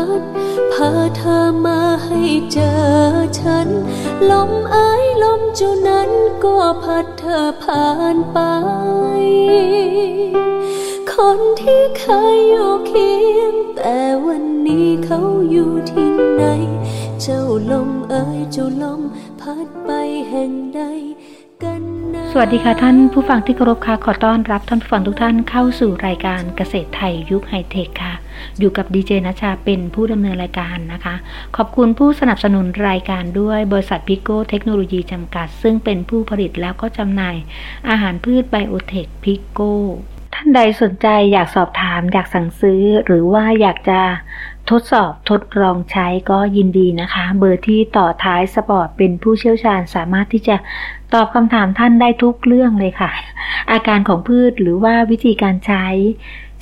พัดพาเธอมาให้เจอฉัน ลมเอ้ยลมจ้านั้นก็พัดเธอผ่านไป คนที่เคยอยู่เคียง แต่วันนี้เขาอยู่ที่ไหน เจ้าลมเอ้ยเจ้าลมพัดไปแห่งใดสวัสดีค่ะท่านผู้ฟังที่เคารพค่ะขอต้อนรับท่านผู้ฟังทุกท่านเข้าสู่รายการเกษตรไทยยุคไฮเทคค่ะ อยู่กับดีเจนัชาเป็นผู้ดำเนินรายการนะคะ ขอบคุณผู้สนับสนุนรายการด้วยบริษัทพิโก้เทคโนโลยีจำกัด ซึ่งเป็นผู้ผลิตแล้วก็จำหน่าย อาหารพืชไบโอเทคพิโก้ท่านใดสนใจอยากสอบถาม อยากสั่งซื้อ หรือว่าอยากจะทดสอบทดลองใช้ก็ยินดีนะคะ เบอร์ที่ต่อท้าย spot เป็นผู้เชี่ยวชาญสามารถที่จะตอบคำถามท่านได้ทุกเรื่องเลยค่ะ อาการของพืชหรือว่าวิธีการใช้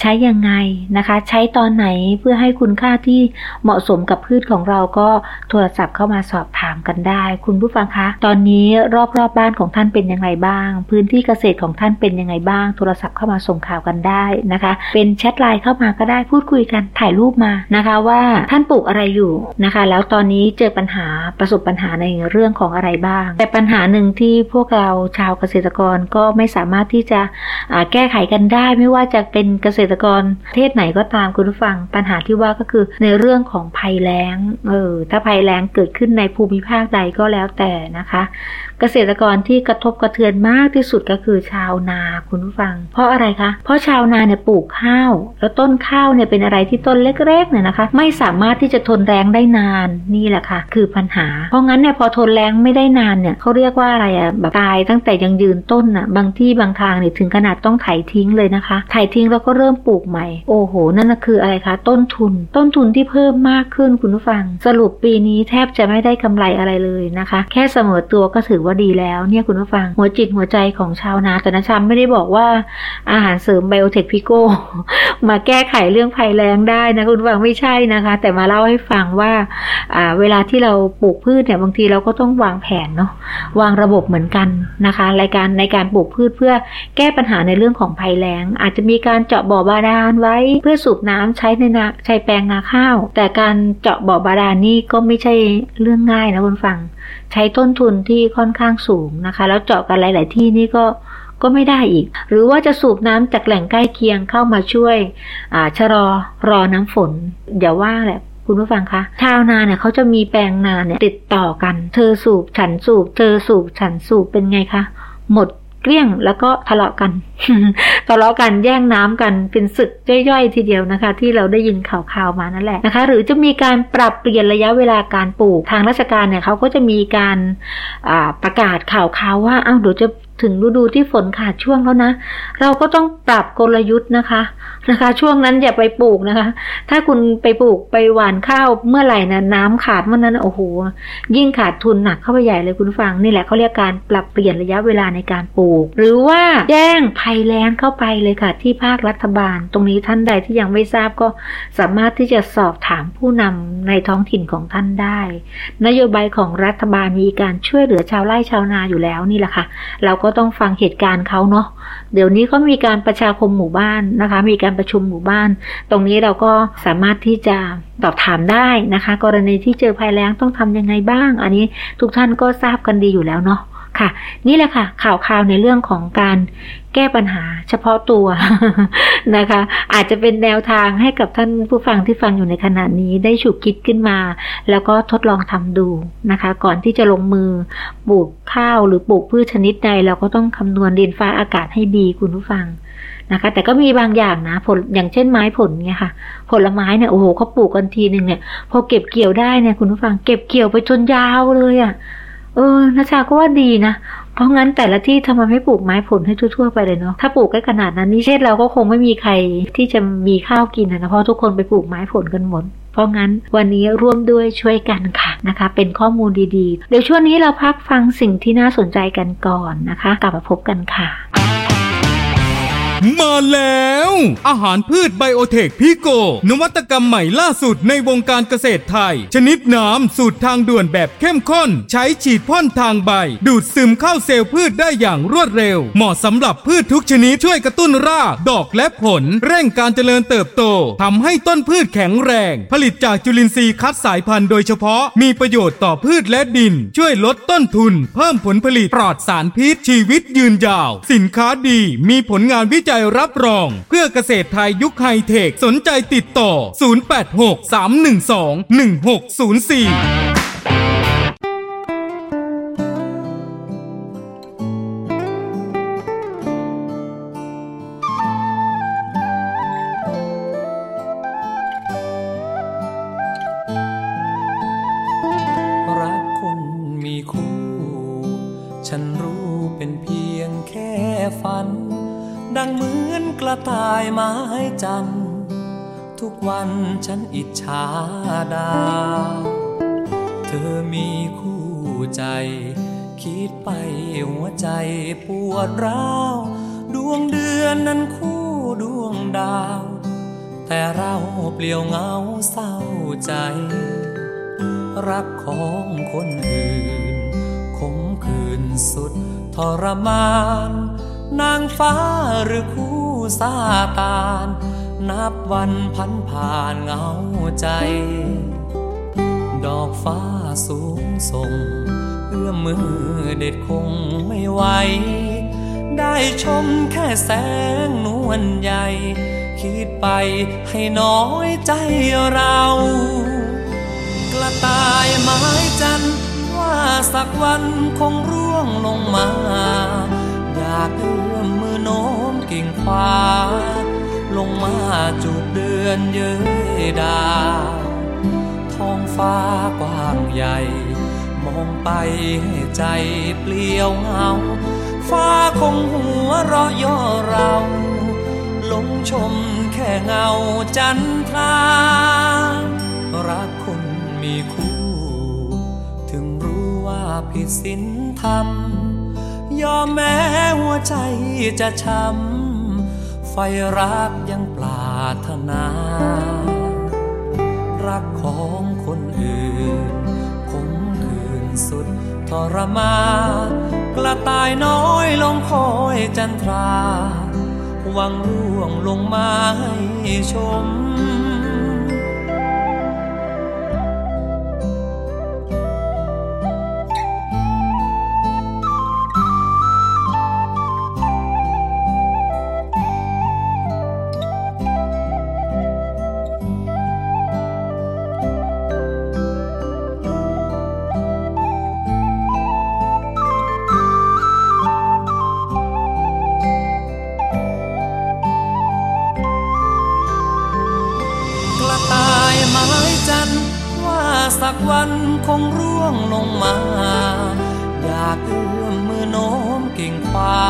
ใช้ยังไงนะคะ ใช้ตอนไหนเพื่อให้คุณค่าที่เหมาะสมกับพืชของเราก็โทรศัพท์เข้ามาสอบถามกันได้ คุณผู้ฟังคะ ตอนนี้รอบๆบบ้านของท่านเป็นยังไงบ้าง พื้นที่เกษตรของท่านเป็นยังไงบ้าง โทรศัพท์เข้ามาส่งข่าวกันได้นะคะ เป็นแชทไลน์เข้ามาก็ได้พูดคุยกันถ่ายรูปมานะคะว่าท่านปลูกอะไรอยู่นะคะ แล้วตอนนี้เจอปัญหาประสบปัญหาในเรื่องของอะไรบ้าง แต่ปัญหาหนึ่งที่พวกเราชาวเกษตรกรก็ไม่สามารถที่จะแก้ไขกันได้ ไม่ว่าจะเป็นเกษตรกรประเทศไหนก็ตามคุณผู้ฟังปัญหาที่ว่าก็คือในเรื่องของภัยแล้ง เออถ้าภัยแล้งเกิดขึ้นในภูมิภาคใดก็แล้วแต่นะคะ เกษตรกรที่กระทบกระเทือนมากที่สุดก็คือชาวนาคุณผู้ฟัง เพราะอะไรคะ เพราะชาวนาเนี่ยปลูกข้าว แล้วต้นข้าวเนี่ยเป็นอะไรที่ต้นเล็กๆเนี่ยนะคะ ไม่สามารถที่จะทนแรงได้นานนี่แหละค่ะ คือปัญหา เพราะงั้นเนี่ยพอทนแรงไม่ได้นานเนี่ยเขาเรียกว่าอะไรอะแบบตายตั้งแต่ยังยืนต้นอะบางที่บางทางเนี่ยถึงขนาดต้องไถทิ้งเลยนะคะไถทิ้งแล้วก็เริ่มปลูกใหม่ โอ้โห นั่นคืออะไรคะ ต้นทุน ต้นทุนที่เพิ่มมากขึ้นคุณผู้ฟัง สรุปปีนี้แทบจะไม่ได้กำไรอะไรเลยนะคะ แค่เสมอตัวก็ถือว่าดีแล้วเนี่ยคุณผู้ฟังหัวจิตหัวใจของชาวนาแต่นะชาไม่ได้บอกว่าอาหารเสริมไบโอเทคพิโกมาแก้ไขเรื่องภัยแรงได้นะคุณผู้ฟังไม่ใช่นะคะ แต่มาเล่าให้ฟังว่า เวลาที่เราปลูกพืชเนี่ยบางทีเราก็ต้องวางแผนเนาะวางระบบเหมือนกันนะคะ รายการในการปลูกพืชเพื่อแก้ปัญหาในเรื่องของภัยแรงอาจจะมีการเจาะบ่อบาดาลไว้เพื่อสูบน้ำใช้ในนาใช้แปลงนาข้าว แต่การเจาะบ่อบาดาลนี่ก็ไม่ใช่เรื่องง่ายนะคุณฟัง ใช้ต้นทุนที่ค่อนข้างสูงนะคะ แล้วเจาะกันหลาย ๆ ที่นี่ก็ก็ไม่ได้อีก หรือว่าจะสูบน้ำจากแหล่งใกล้เคียงเข้ามาช่วยชะลอรอน้ำฝนอย่าว่าแหละคุณผู้ฟังคะชาวนาเนี่ยเขาจะมีแปลงนาเนี่ยติดต่อกัน เธอสูบฉันสูบ เธอสูบฉันสูบเป็นไงคะหมด เกลี้ยงแล้วก็ทะเลาะกันทะเลาะกันแย่งน้ำกันเป็นศึกย่อยๆ ทีเดียวนะคะ ที่เราได้ยินข่าวๆมานั่นแหละนะคะ หรือจะมีการปรับเปลี่ยนระยะเวลาการปลูกทางราชการเนี่ยเขาก็จะมีการประกาศข่าวๆว่าอ้าวเดี๋ยวจะ ถึงฤดูที่ฝนขาดช่วงแล้วนะ เราก็ต้องปรับกลยุทธ์นะคะนะคะ ช่วงนั้นอย่าไปปลูกนะคะ ถ้าคุณไปปลูกไปหว่านข้าวเมื่อไหร่นะน้ำขาดเมื่อนั้นโอ้โหยิ่งขาดทุนหนักเข้าไปใหญ่เลยคุณฟัง นี่แหละเขาเรียกการปรับเปลี่ยนระยะเวลาในการปลูก หรือว่าแจ้งภัยแล้งเข้าไปเลยค่ะ ที่ภาครัฐบาล ตรงนี้ท่านใดที่ยังไม่ทราบก็สามารถที่จะสอบถามผู้นำในท้องถิ่นของท่านได้ นโยบายของรัฐบาลมีการช่วยเหลือชาวไร่ชาวนาอยู่แล้วนี่แหละค่ะ เราก็็ต้องฟังเหตุการณ์เขาเนาะเดี๋ยวนี้ก็มีการประชาคมหมู่บ้านนะคะ มีการประชุมหมู่บ้าน ตรงนี้เราก็สามารถที่จะตอบถามได้นะคะ กรณีที่เจอภัยแล้งต้องทำยังไงบ้าง อันนี้ทุกท่านก็ทราบกันดีอยู่แล้วเนาะค่ะ นี่แหละค่ะ ข่าวข่าวในเรื่องของการ ก้ปัญหาเฉพาะตัวนะคะ อาจจะเป็นแนวทางให้กับท่านผู้ฟังที่ฟังอยู่ในขณะนี้ได้ฉุกคิดขึ้นมา แล้วก็ทดลองทำดูนะคะ ก่อนที่จะลงมือปลูกข้าวหรือปลูกพืชชนิดใด เราก็ต้องคำนวณดินฟ้าอากาศให้ดีคุณผู้ฟังนะคะ แต่ก็มีบางอย่างนะผลอย่างเช่นไม้ผลเนี่ยค่ะ ผลไม้เนี่ยโอ้โหเขาปลูกกันทีหนึ่งเนี่ยพอเก็บเกี่ยวได้เนี่ยคุณผู้ฟังเก็บเกี่ยวไปจนยาวเลยอะ่ะเออนาชาก็ว่าดีนะ เพราะงั้นแต่ละที่ทำไมไม่ปลูกไม้ผลให้ทั่วๆไปเลยเนาะถ้าปลูกใกล้ขนาดนั้นนี่เช่นเราก็คงไม่มีใครที่จะมีข้าวกินนะเพราะทุกคนไปปลูกไม้ผลกันหมดเพราะงั้นวันนี้ร่วมด้วยช่วยกันค่ะนะคะ เป็นข้อมูลดีๆ เดี๋ยวช่วงนี้เราพักฟังสิ่งที่น่าสนใจกันก่อนนะคะ กลับมาพบกันค่ะ มาแล้ว อาหารพืชไบโอเทคพิโก นวัตกรรมใหม่ล่าสุดในวงการเกษตรไทย ชนิดน้ำสูตรทางด่วนแบบเข้มข้น ใช้ฉีดพ่นทางใบ ดูดซึมเข้าเซลล์พืชได้อย่างรวดเร็ว เหมาะสำหรับพืชทุกชนิดช่วยกระตุ้นรากดอกและผล เร่งการเจริญเติบโตทำให้ต้นพืชแข็งแรง ผลิตจากจุลินทรีย์คัดสายพันธุ์โดยเฉพาะมีประโยชน์ต่อพืชและดิน ช่วยลดต้นทุน เพิ่มผลผลิตปลอดสารพิษชีวิตยืนยาว สินค้าดีมีผลงานวิจัยรับรอง เพื่อเกษตรไทยยุคไฮเทค สนใจติดต่อ 086 312 1604 จันทุกวันฉันอิจฉาดาว เธอมีคู่ใจ คิดไปหัวใจปวดร้าว ดวงเดือนนั้นคู่ดวงดาว แต่เราเปลี่ยวเหงาเศร้าใจ รักของคนอื่นคมคืนสุดทรมาน นางฟ้าหรือคู่ซาตาน นับวันพันผ่านเหงาใจ ดอกฟ้าสูงส่ง เอื้อมมือเด็ดคงไม่ไหว ได้ชมแค่แสงนวลใหญ่ คิดไปให้น้อยใจเรา กระต่ายไม้จันว่าสักวันคงร่วงลงมา อยากเอื้อมมือโน้มกิ่งขวา ลงมาจูบเดือนเย้ยดาว ท้องฟ้ากว้างใหญ่ มองไปให้ใจเปลี่ยวเหงา ฟ้าคงหัวเราะย่อเราลงชมแค่เงาจันทรา รักคนมีคู่ ถึงรู้ว่าผิดศีลธรรม ยอมแม้หัวใจจะช้ำ ฟรักยังปรารถนา รักของคนอื่นคงคืนสุดทรมากระต่ายน้อยลงคอยจันทรา วังร่วงลงมาให้ชม กิ่งขวา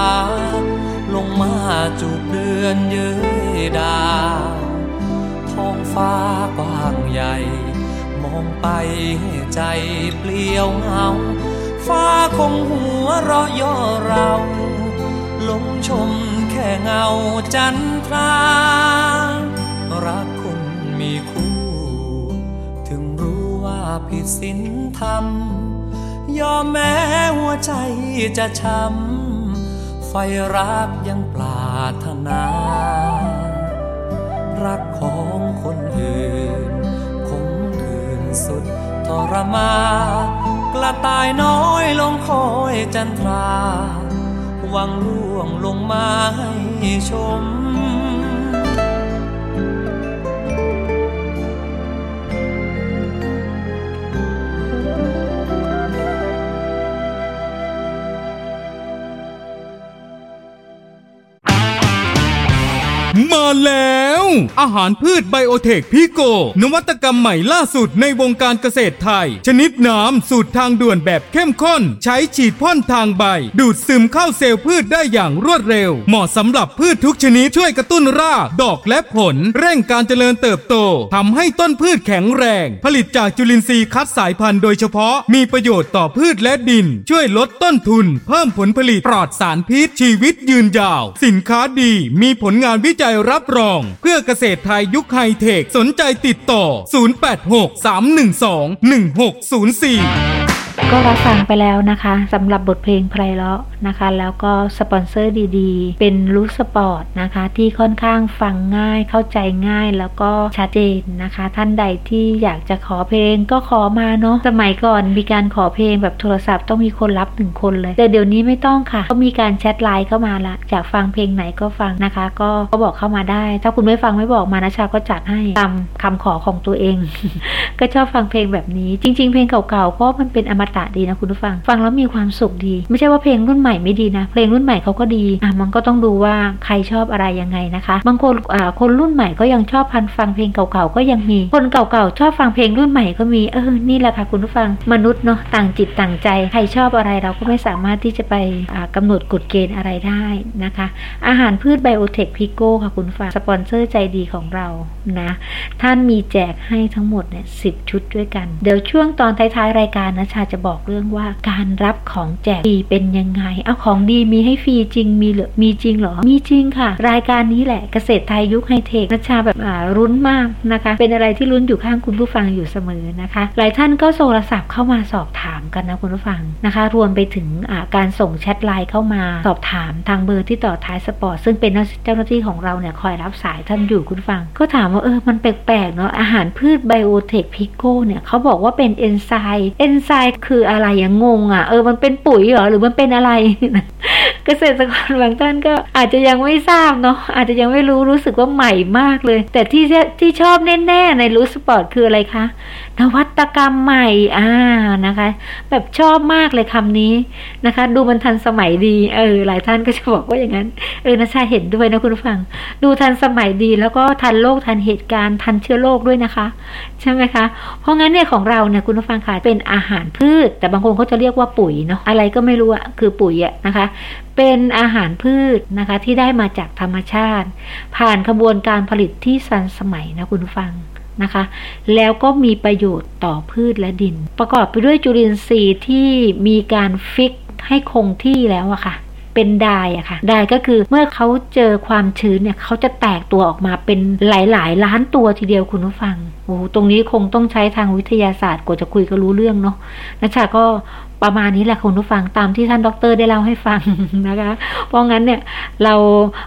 ลงมาจูบเดือนเย้ยดาวท้องฟ้ากว้างใหญ่ มองไปใจเปลี่ยวเหงา ฟ้าคงหัวเราะย่อเราลงชมแค่เงาจันทรารักคนมีคู่ ถึงรู้ว่าผิดศีลธรรมยอมแม้หัวใจจะช้ำ ไฟรักยังปรารถนา รักของคนอื่นคงคืนสุดทรมากระต่ายน้อยลงคอยจันทรา หวังล่วงลงมาให้ชม มาแล้วอาหารพืชไบโอเทคพิโก นวัตกรรมใหม่ล่าสุดในวงการเกษตรไทย ชนิดน้ำสูตรทางด่วนแบบเข้มข้น ใช้ฉีดพ่นทางใบ ดูดซึมเข้าเซลล์พืชได้อย่างรวดเร็ว เหมาะสำหรับพืชทุกชนิดช่วยกระตุ้นรากดอกและผล เร่งการเจริญเติบโตทำให้ต้นพืชแข็งแรง ผลิตจากจุลินทรีย์คัดสายพันธุ์โดยเฉพาะมีประโยชน์ต่อพืชและดิน ช่วยลดต้นทุน เพิ่มผลผลิตปลอดสารพิษชีวิตยืนยาว สินค้าดีมีผลงานวิจัยรับรอง เพื่อเกษตรไทยยุคไฮเทค สนใจติดต่อ 086 312 1604 ก็รับฟังไปแล้วนะคะสำหรับบทเพลงไพเราะนะคะ แล้วก็สปอนเซอร์ดีๆ เป็นรู spot นะคะ ที่ค่อนข้างฟังง่ายเข้าใจง่ายแล้วก็ชัดเจนนะคะ ท่านใดที่อยากจะขอเพลงก็ขอมาเนาะสมัยก่อนมีการขอเพลงแบบโทรศัพท์ต้องมีคนรับหนึ่งคนเลย แต่เดี๋ยวนี้ไม่ต้องค่ะก็มีการแชทไลน์เข้ามาละอยากฟังเพลงไหนก็ฟังนะคะ ก็ก็บอกเข้ามาได้ ถ้าคุณไม่ฟังไม่บอกมานะชาก็จัดให้ตามคำขอของตัวเอง ก็ชอบฟังเพลงแบบนี้ จริง ๆ เพลงเก่าๆเพราะมันเป็นอมตะดีนะคุณผู้ฟัง ฟังแล้วมีความสุขดี ไม่ใช่ว่าเพลงรุ่นใหม่ไม่ดีนะ เพลงรุ่นใหม่เขาก็ดีอะมันก็ต้องดูว่าใครชอบอะไรยังไงนะคะ บางคนอ่าคนรุ่นใหม่ก็ยังชอบพันฟังเพลงเก่าๆก็ยังมี คนเก่าๆชอบฟังเพลงรุ่นใหม่ก็มีเออนี่แหละค่ะคุณผู้ฟังมนุษย์เนาะต่างจิตต่างใจ ใครชอบอะไรเราก็ไม่สามารถที่จะไปอ่ากำหนดกฎเกณฑ์อะไรได้นะคะ อาหารพืชไบโอเทคพิโก้ค่ะคุณผู้ฟังสปอนเซอร์ใจดีของเรานะท่านมีแจกให้ทั้งหมดเนี่ยสิบชุดด้วยกัน เดี๋ยวช่วงตอนท้ายๆรายการนะชาจะบอกเรื่องว่าการรับของแจกฟรีเป็นยังไงเอาของดีมีให้ฟรีจริงมีเหรือมีจริงเหรอ มีจริงค่ะ รายการนี้แหละเกษตรไทยยุคไฮเทคนะชาแบบลุ้นมากนะคะ เป็นอะไรที่ลุ้นอยู่ข้างคุณผู้ฟังอยู่เสมอนะคะ หลายท่านก็โทรศัพท์เข้ามาสอบถามกันนะคุณผู้ฟังนะคะ รวมไปถึงการส่งแชทไลน์เข้ามาสอบถามทางเบอร์ที่ต่อท้าย spot ซึ่งเป็นเจ้าหน้าที่ของเราเนี่ยคอยรับสายท่านอยู่คุณฟัง ก็ถามว่าเออมันแปลกๆเนาะอาหารพืชไบโอเทคพิโก้เนี่ยเขาบอกว่าเป็นเอนไซม์เอนไซม์คืออะไรอย่างงงอะเออมันเป็นปุ๋ยเหรอหรือมันเป็นอะไรเกษตรกรบางท่านก็อาจจะยังไม่ทราบเนาะอาจจะยังไม่รู้รู้สึกว่าใหม่มากเลย แต่ที่ที่ชอบแน่ๆในรู้ spot คืออะไรคะ นวัตกรรมใหม่ อ่า นะคะ แบบชอบมากเลยคำนี้นะคะ ดูมันทันสมัยดี เออ หลายท่านก็จะบอกว่าอย่างนั้น เออนะชาเห็นด้วยนะคุณผู้ฟัง ดูทันสมัยดี แล้วก็ทันโลกทันเหตุการณ์ ทันเชื้อโรคด้วยนะคะ ใช่ไหมคะ เพราะงั้นเนี่ยของเราเนี่ยคุณผู้ฟังค่ะ เป็นอาหารพืช แต่บางคนเขาจะเรียกว่าปุ๋ยเนาะ อะไรก็ไม่รู้อะคือปุ๋ยอะนะคะเป็นอาหารพืชนะคะที่ได้มาจากธรรมชาติ ผ่านขบวนการผลิตที่สันสมัยนะคุณฟัง นะคะ แล้วก็มีประโยชน์ต่อพืชและดิน ประกอบไปด้วยจุลินทรีย์ที่มีการ fix ให้คงที่แล้วอะค่ะ เป็นดายอะค่ะดายก็คือเมื่อเขาเจอความชื้นเนี่ยเขาจะแตกตัวออกมาเป็นหลายๆ ล้านตัวทีเดียวคุณผู้ฟังโอ้ตรงนี้คงต้องใช้ทางวิทยาศาสตร์กว่าจะคุยก็รู้เรื่องเนาะนะชาก็ ประมาณนี้แหละคุณผู้ฟังตามที่ท่านด็อกเตอร์ได้เล่าให้ฟังนะคะ เพราะงั้นเนี่ยเรา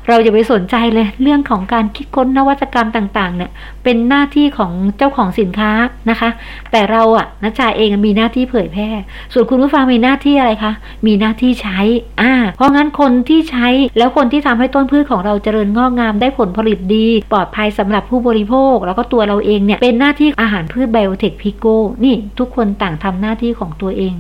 เราจะไปสนใจเลยเรื่องของการคิดค้นนวัตกรรมต่างๆ เนี่ย เป็นหน้าที่ของเจ้าของสินค้านะคะ แต่เราอะนัชชาเองมีหน้าที่เผยแพร่ ส่วนคุณผู้ฟังมีหน้าที่อะไรคะมีหน้าที่ใช้อ่าเพราะงั้นคนที่ใช้แล้วคนที่ทำให้ต้นพืชของเราเจริญงอกงามได้ผลผลิตดี ปลอดภัยสำหรับผู้บริโภค แล้วก็ตัวเราเองเนี่ยเป็นหน้าที่อาหารพืชไบโอเทคพิโก้นี่ทุกคนต่างทำหน้าที่ของตัวเอง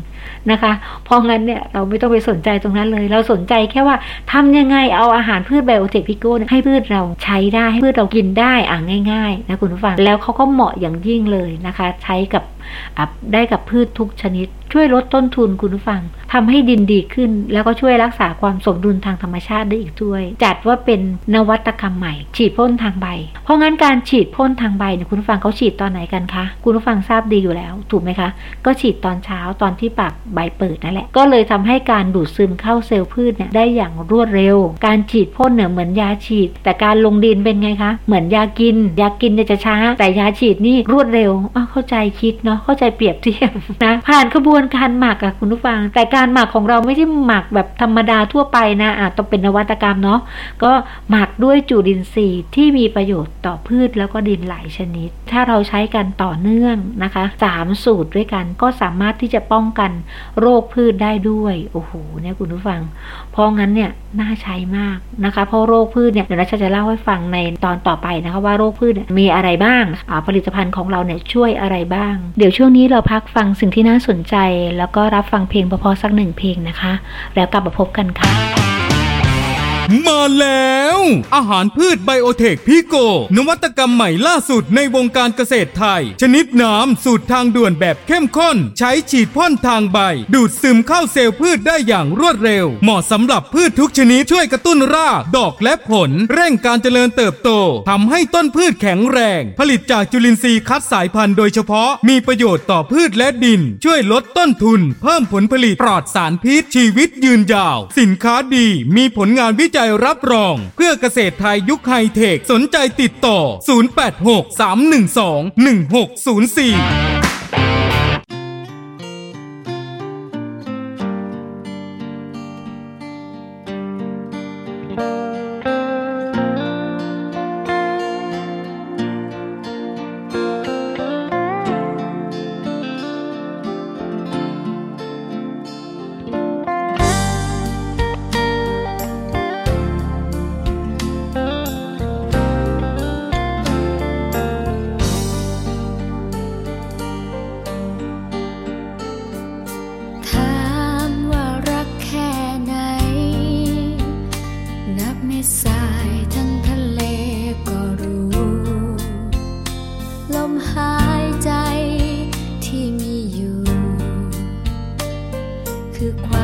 นะคะ เพราะงั้นเนี่ยเราไม่ต้องไปสนใจตรงนั้นเลย เราสนใจแค่ว่าทำยังไงเอาอาหารพืชไบโอเทคพิโก้ให้พืชเราใช้ได้ให้พืชเรากินได้อะง่ายๆนะคุณผู้ฟังแล้วเขาก็เหมาะอย่างยิ่งเลยนะคะ ใช้กับได้กับพืชทุกชนิด ช่วยลดต้นทุนคุณผู้ฟังทำให้ดินดีขึ้น แล้วก็ช่วยรักษาความสมดุลทางธรรมชาติได้อีกด้วย จัดว่าเป็นนวัตกรรมใหม่ ฉีดพ่นทางใบ เพราะงั้นการฉีดพ่นทางใบเนี่ยคุณผู้ฟังเขาฉีดตอนไหนกันคะ คุณผู้ฟังทราบดีอยู่แล้ว ถูกไหมคะ ก็ฉีดตอนเช้าตอนที่ปากใบเปิดนั่นแหละ ก็เลยทำให้การดูดซึมเข้าเซลล์พืชเนี่ยได้อย่างรวดเร็ว การฉีดพ่นเนี่ยเหมือนยาฉีด แต่การลงดินเป็นไงคะ เหมือนยากิน ยากินจะช้า แต่ยาฉีดนี่รวดเร็วเข้าใจคิดเนาะเข้าใจเปรียบเทียบนะผ่านกระบวนการหมักอะคุณผู้ฟัง แต่การหมักของเราไม่ใช่หมักแบบธรรมดาทั่วไปนะอาจต้องเป็นนวัตกรรมเนาะก็หมักด้วยจุลินทรีย์ที่มีประโยชน์ต่อพืชแล้วก็ดินหลายชนิด ถ้าเราใช้กันต่อเนื่องนะคะสามสูตรด้วยกันก็สามารถที่จะป้องกันโรคพืชได้ด้วยโอ้โหเนี่ยคุณผู้ฟัง เพราะงั้นเนี่ยน่าใช้มากนะคะ เพราะโรคพืชเนี่ยเดี๋ยวเราจะเล่าให้ฟังในตอนต่อไปนะคะว่าโรคพืชมีอะไรบ้างผลิตภัณฑ์ของเราเนี่ยช่วยอะไรบ้างเดี๋ยวช่วงนี้เราพักฟังสิ่งที่น่าสนใจ แล้วก็รับฟังเพลงพอๆสักหนึ่งเพลงนะคะ แล้วกลับมาพบกันค่ะ มาแล้ว อาหารพืชไบโอเทคพิโก นวัตกรรมใหม่ล่าสุดในวงการเกษตรไทย ชนิดน้ำสูตรทางด่วนแบบเข้มข้น ใช้ฉีดพ่นทางใบ ดูดซึมเข้าเซลล์พืชได้อย่างรวดเร็ว เหมาะสำหรับพืชทุกชนิดช่วยกระตุ้นราก ดอกและผล เร่งการเจริญเติบโตทำให้ต้นพืชแข็งแรง ผลิตจากจุลินทรีย์คัดสายพันธุ์โดยเฉพาะมีประโยชน์ต่อพืชและดิน ช่วยลดต้นทุน เพิ่มผลผลิตปลอดสารพิษชีวิตยืนยาว สินค้าดีมีผลงานวิจัยรับรอง เพื่อเกษตรไทยยุคไฮเทค สนใจติดต่อ 0863121604 คือความ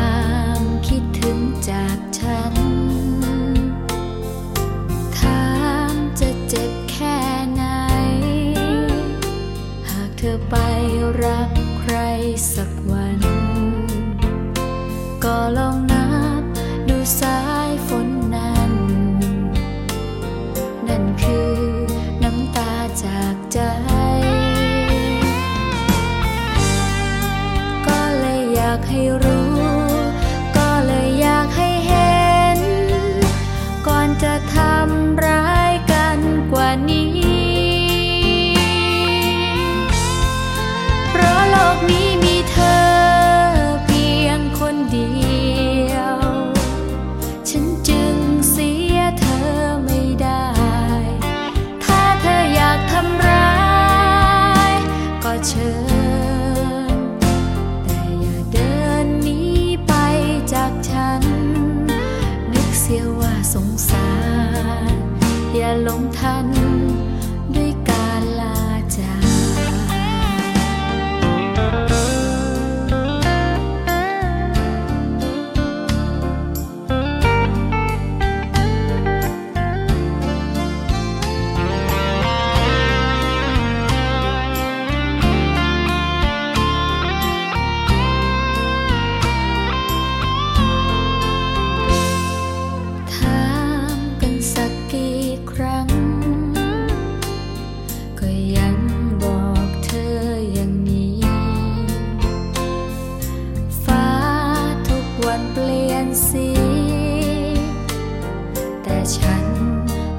ฉัน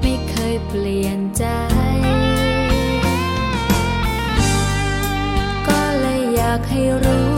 ไม่เคยเปลี่ยนใจ ก็เลยอยากให้รู้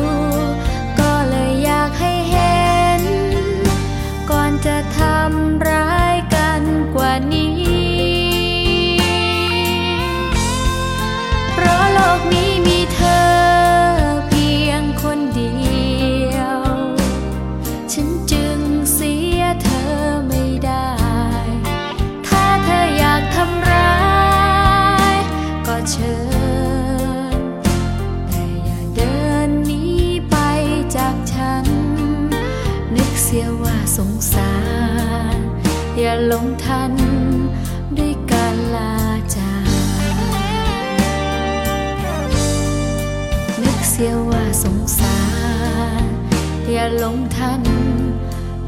อย่าหลงทัน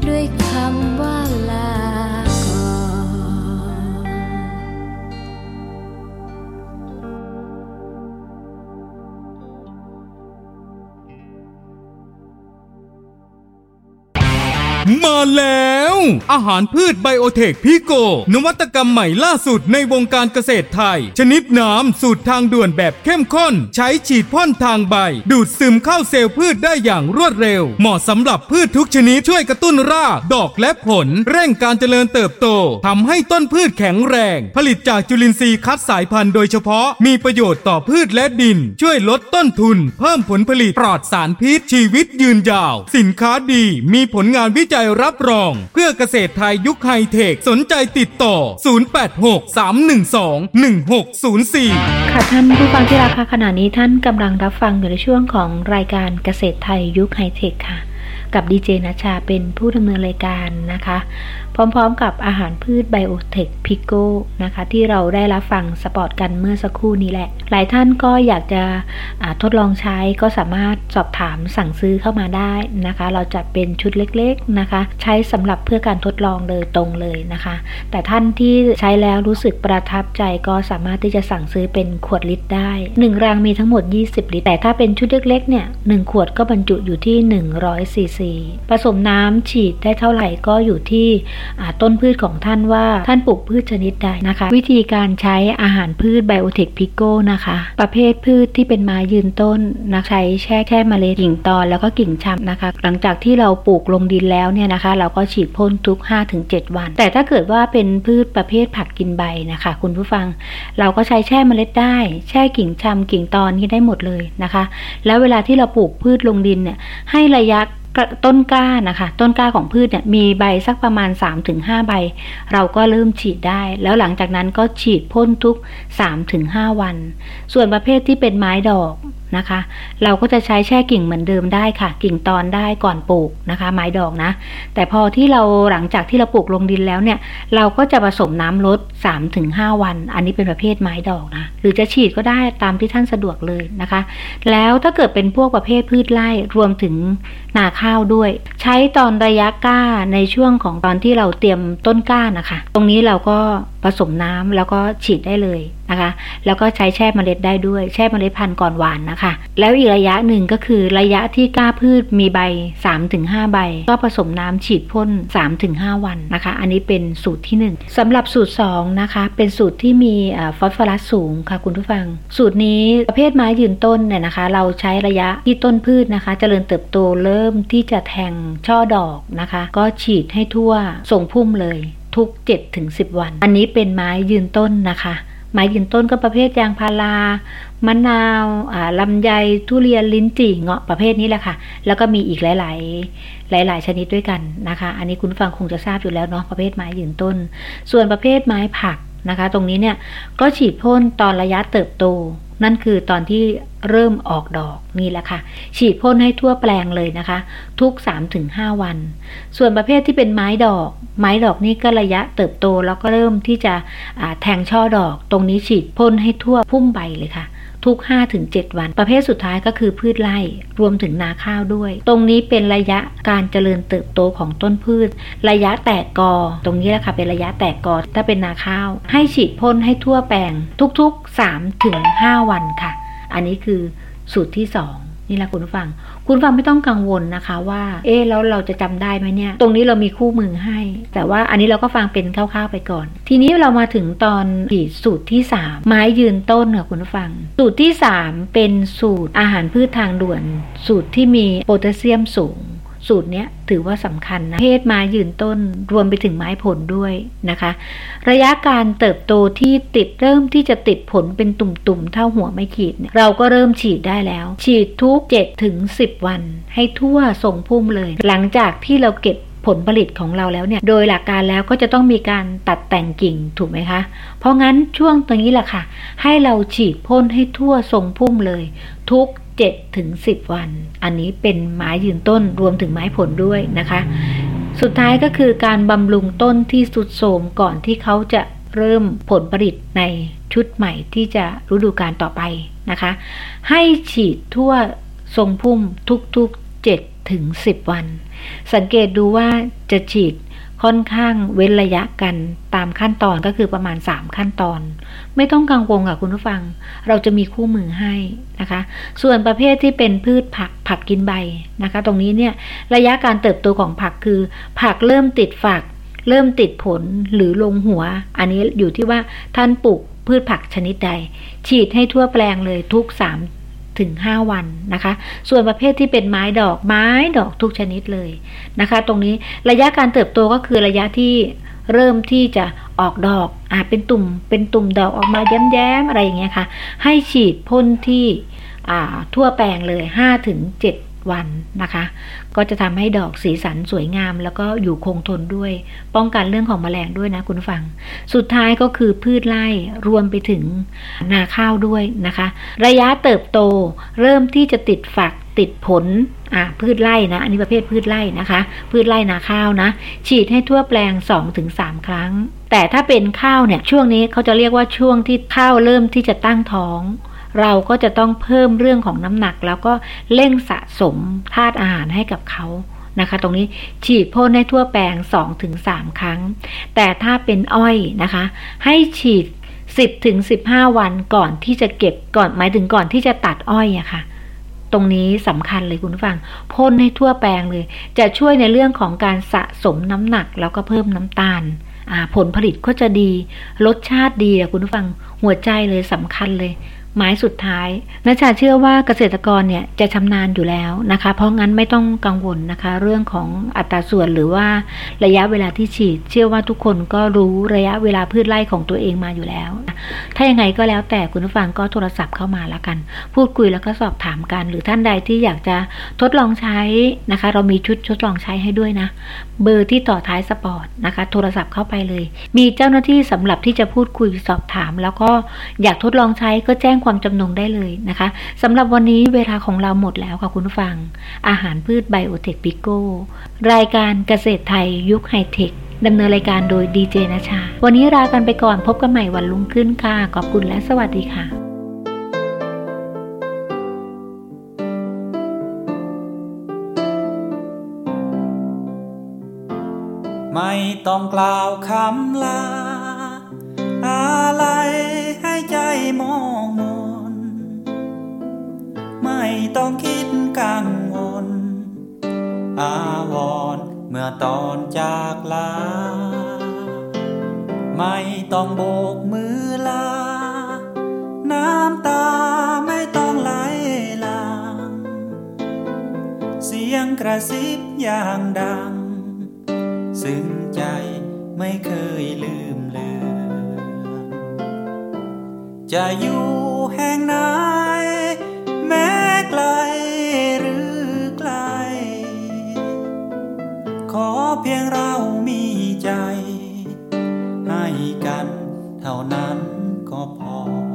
ด้วยคำว่าลา มาแล้ว อาหารพืชไบโอเทคพิโก นวัตกรรมใหม่ล่าสุดในวงการเกษตรไทย ชนิดน้ำสูตรทางด่วนแบบเข้มข้น ใช้ฉีดพ่นทางใบ ดูดซึมเข้าเซลล์พืชได้อย่างรวดเร็ว เหมาะสำหรับพืชทุกชนิดช่วยกระตุ้นรากดอกและผล เร่งการเจริญเติบโตทำให้ต้นพืชแข็งแรง ผลิตจากจุลินทรีย์คัดสายพันธุ์โดยเฉพาะมีประโยชน์ต่อพืชและดิน ช่วยลดต้นทุน เพิ่มผลผลิตปลอดสารพิษชีวิตยืนยาว สินค้าดีมีผลงานวิจัยรับรอง เพื่อเกษตรไทยยุคไฮเทค สนใจติดต่อ 0863121604 ค่ะท่านผู้ฟังที่รักค่ะขณะนี้ท่านกำลังรับฟังอยู่ในช่วงของรายการเกษตรไทยยุคไฮเทคค่ะ กับดีเจนชาเป็นผู้ดำเนินรายการนะคะ พร้อมๆ กับอาหารพืชไบโอเทคพิโก้นะคะ ที่เราได้รับฟัง spot กันเมื่อสักครู่นี้แหละ หลายท่านก็อยากจะทดลองใช้ก็สามารถสอบถามสั่งซื้อเข้ามาได้นะคะ เราจัดเป็นชุดเล็กๆนะคะ ใช้สำหรับเพื่อการทดลองเลยตรงเลยนะคะ แต่ท่านที่ใช้แล้วรู้สึกประทับใจก็สามารถที่จะสั่งซื้อเป็นขวดลิตรได้ 1 รังมีทั้งหมด 20 ลิตร แต่ถ้าเป็นชุดเล็กๆเนี่ย1ขวดก็บรรจุอยู่ที่100ซีซีผสมน้ำฉีดได้เท่าไหร่ก็อยู่ที่ต้นพืชของท่านว่าท่านปลูกพืชชนิดใดนะคะ วิธีการใช้อาหารพืชไบโอเทคพิโก้นะคะ ประเภทพืชที่เป็นไม้ยืนต้นนะใช้แช่แค่เมล็ดกิ่งตอนแล้วก็กิ่งชำนะคะ หลังจากที่เราปลูกลงดินแล้วเนี่ยนะคะ เราก็ฉีดพ่นทุก 5-7 วัน แต่ถ้าเกิดว่าเป็นพืชประเภทผักกินใบนะคะ คุณผู้ฟังเราก็ใช้แช่เมล็ดได้ แช่กิ่งชำกิ่งตอนนี้ได้หมดเลยนะคะ แล้วเวลาที่เราปลูกพืชลงดินเนี่ยให้ระยะ ต้นกล้านะคะ ต้นกล้าของพืชเนี่ยมีใบสักประมาณ 3-5 ใบ เราก็เริ่มฉีดได้ แล้วหลังจากนั้นก็ฉีดพ่นทุก 3-5 วัน ส่วนประเภทที่เป็นไม้ดอก นะคะ เราก็จะใช้แช่กิ่งเหมือนเดิมได้ค่ะ กิ่งตอนได้ก่อนปลูกนะคะ ไม้ดอกนะ แต่พอที่เราหลังจากที่เราปลูกลงดินแล้วเนี่ย เราก็จะผสมน้ำลด 3-5 วัน อันนี้เป็นประเภทไม้ดอกนะ หรือจะฉีดก็ได้ตามที่ท่านสะดวกเลยนะคะ แล้วถ้าเกิดเป็นพวกประเภทพืชไร่รวมถึงนาข้าวด้วย ใช้ตอนระยะก้าในช่วงของตอนที่เราเตรียมต้นก้านะคะ ตรงนี้เราก็ ผสมน้ำแล้วก็ฉีดได้เลยนะคะ แล้วก็ใช้แช่เมล็ดได้ด้วยแช่เมล็ดพันธุ์ก่อนหวานนะคะ แล้วอีกระยะหนึ่งก็คือระยะที่ก้าพืชมีใบ 3-5 ใบ ก็ผสมน้ำฉีดพ่น 3-5 วันนะคะ อันนี้เป็นสูตรที่ 1สำหรับสูตร 2 นะคะ เป็นสูตรที่มีฟอสฟอรัสสูงค่ะคุณผู้ฟัง สูตรนี้ประเภทไม้ยืนต้นเนี่ยนะคะ เราใช้ระยะที่ต้นพืชนะคะ เจริญเติบโตเริ่มที่จะแทงช่อดอกนะคะ ก็ฉีดให้ทั่วส่งพุ่มเลย ทุก 7-10 วัน อันนี้เป็นไม้ยืนต้นนะคะ ไม้ยืนต้นก็ประเภทยางพารามะนาวลำไยทุเรียนลิ้นจี่เงาะประเภทนี้แหละค่ะ แล้วก็มีอีกหลาย ๆ หลาย ๆ ชนิดด้วยกันนะคะ อันนี้คุณฟังคงจะทราบอยู่แล้วเนาะประเภทไม้ยืนต้น ส่วนประเภทไม้ผักนะคะ ตรงนี้เนี่ยก็ฉีดพ่นตอนระยะเติบโต นั่นคือตอนที่เริ่มออกดอกนี่แหละค่ะ ฉีดพ่นให้ทั่วแปลงเลยนะคะ ทุก 3-5 วัน ส่วนประเภทที่เป็นไม้ดอก ไม้ดอกนี่ก็ระยะเติบโตแล้วก็เริ่มที่จะแทงช่อดอก ตรงนี้ฉีดพ่นให้ทั่วพุ่มใบเลยค่ะ ทุก 5-7 วัน ประเภทสุดท้ายก็คือพืชไร่ รวมถึงนาข้าวด้วย ตรงนี้เป็นระยะการเจริญเติบโตของต้นพืช ระยะแตกกอ ตรงนี้แหละค่ะเป็นระยะแตกกอ ถ้าเป็นนาข้าว ให้ฉีดพ่นให้ทั่วแปลงทุกๆ 3-5 วันค่ะ อันนี้คือสูตรที่ 2 นี่แหละคุณฟัง คุณฟังไม่ต้องกังวลนะคะว่า เอ๊แล้วเราจะจำได้ไหมเนี่ย ตรงนี้เรามีคู่มือให้ แต่ว่าอันนี้เราก็ฟังเป็นคร่าวๆไปก่อน ทีนี้เรามาถึงตอนสูตรที่ 3 ไม้ยืนต้นค่ะคุณฟัง สูตรที่ 3 เป็นสูตรอาหารพืชทางด่วน สูตรที่มีโพแทสเซียมสูง สูตรนี้ถือว่าสำคัญนะเพศไม้ยืนต้นรวมไปถึงไม้ผลด้วยนะคะ ระยะการเติบโตที่ติดเริ่มที่จะติดผลเป็นตุ่มๆ เท่าหัวไม่ขีดเเราก็เริ่มฉีดได้แล้ว ฉีดทุก7ถึง10 วัน ให้ทั่วส่งพุ่มเลย หลังจากที่เราเก็บ ผลผลิตของเราแล้วเนี่ย โดยหลักการแล้วก็จะต้องมีการตัดแต่งกิ่งถูกไหมคะ เพราะงั้นช่วงตรงนี้แหละค่ะ ให้เราฉีดพ่นให้ทั่วทรงพุ่มเลย ทุก7ถึง10 วัน อันนี้เป็นไม้ยืนต้นรวมถึงไม้ผลด้วยนะคะ สุดท้ายก็คือการบำรุงต้นที่สุดโทมก่อนที่เขาจะเริ่มผลผลิตในชุดใหม่ที่จะฤดูการต่อไปนะคะ ให้ฉีดทั่วทรงพุ่มทุกๆ7ถึง10 วัน สังเกตดูว่าจะฉีดค่อนข้างเว้นระยะกันตามขั้นตอนก็คือประมาณ 3 ขั้นตอน ไม่ต้องกังวลค่ะคุณผู้ฟัง เราจะมีคู่มือให้นะคะ ส่วนประเภทที่เป็นพืชผักผักกินใบนะคะ ตรงนี้เนี่ยระยะการเติบโตของผักคือ ผักเริ่มติดฝัก เริ่มติดผลหรือลงหัว อันนี้อยู่ที่ว่าท่านปลูกพืชผักชนิดใด ฉีดให้ทั่วแปลงเลยทุก3 ถึง 5 วันนะคะ ส่วนประเภทที่เป็นไม้ดอกไม้ดอกทุกชนิดเลยนะคะ ตรงนี้ระยะการเติบโตก็คือระยะที่เริ่มที่จะออกดอกอ่าเป็นตุ่มเป็นตุ่มดอกออกมาแย้มๆอะไรอย่างเงี้ยค่ะ ให้ฉีดพ่นที่อ่าทั่วแปลงเลย5ถึง 7 วันนะคะ ก็จะทำให้ดอกสีสันสวยงาม แล้วก็อยู่คงทนด้วย ป้องกันเรื่องของแมลงด้วยนะคุณฟัง สุดท้ายก็คือพืชไร่รวมไปถึงนาข้าวด้วยนะคะ ระยะเติบโตเริ่มที่จะติดฝักติดผลอ่าพืชไร่นะ อันนี้ประเภทพืชไร่นะคะ พืชไร่นาข้าวนะ ฉีดให้ทั่วแปลง 2-3 ครั้ง แต่ถ้าเป็นข้าวเนี่ยช่วงนี้เขาจะเรียกว่าช่วงที่ข้าวเริ่มที่จะตั้งท้อง เราก็จะต้องเพิ่มเรื่องของน้ำหนัก แล้วก็เร่งสะสมธาตุอาหารให้กับเขานะคะ ตรงนี้ฉีดพ่นให้ทั่วแปลง 2-3 ครั้ง แต่ถ้าเป็นอ้อยนะคะ ให้ฉีด 10-15 วันก่อนที่จะเก็บก่อนหมายถึงก่อนที่จะตัดอ้อยอะค่ะตรงนี้สำคัญเลยคุณผู้ฟังพ่นให้ทั่วแปลงเลย จะช่วยในเรื่องของการสะสมน้ำหนักแล้วก็เพิ่มน้ำตาล ผลผลิตก็จะดี รสชาติดีอะคุณผู้ฟังหัวใจเลยสำคัญเลย หมายสุดท้ายนัชชาเชื่อว่าเกษตรกรเนี่ยจะชำนาญอยู่แล้วนะคะ เพราะงั้นไม่ต้องกังวลนะคะ เรื่องของอัตราส่วนหรือว่าระยะเวลาที่ฉีด เชื่อว่าทุกคนก็รู้ระยะเวลาพืชไร่ของตัวเองมาอยู่แล้ว ถ้ายังไงก็แล้วแต่คุณผู้ฟังก็โทรศัพท์เข้ามาแล้วกัน พูดคุยแล้วก็สอบถามกัน หรือท่านใดที่อยากจะทดลองใช้นะคะ เรามีชุดทดลองใช้ให้ด้วยนะ เบอร์ที่ต่อท้าย spot นะคะ โทรศัพท์เข้าไปเลย มีเจ้าหน้าที่สำหรับที่จะพูดคุยสอบถาม แล้วก็อยากทดลองใช้ก็แจ้งความจำนงได้เลยนะคะสำหรับวันนี้เวลาของเราหมดแล้วค่ะคุณฟัง อาหารพืชไบโอเทคปิโก้รายการเกษตรไทยยุคไฮเทคดำเนินรายการโดยดีเจนะชา วันนี้ลากันไปก่อนพบกันใหม่วันรุ่งขึ้นค่ะ ขอบคุณและสวัสดีค่ะไม่ต้องกล่าวคำลา กังวล อาวรเมื่อตอนจากลา ไม่ต้องโบกมือลา น้ำตาไม่ต้องไหลหลังเสียงกระซิบอย่างดัง ซึ่งใจไม่เคยลืมเลือนจะอยู่แห่งไหน ก็พอ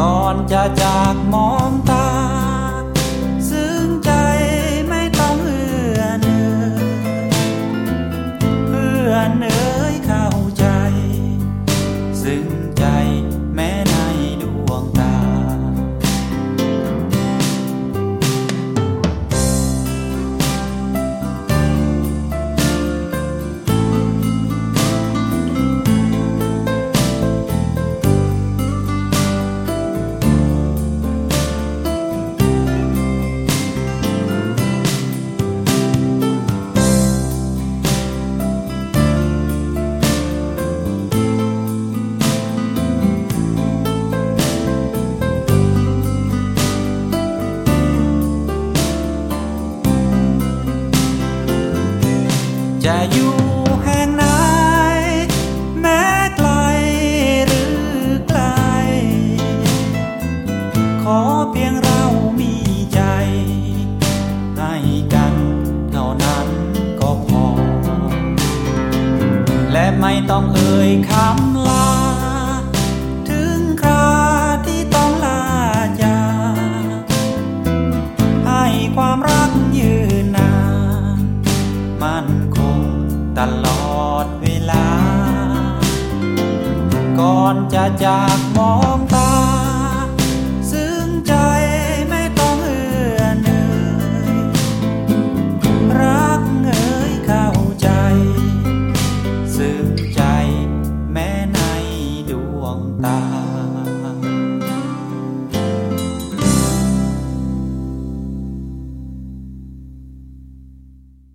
ก่อนจะจากมองตา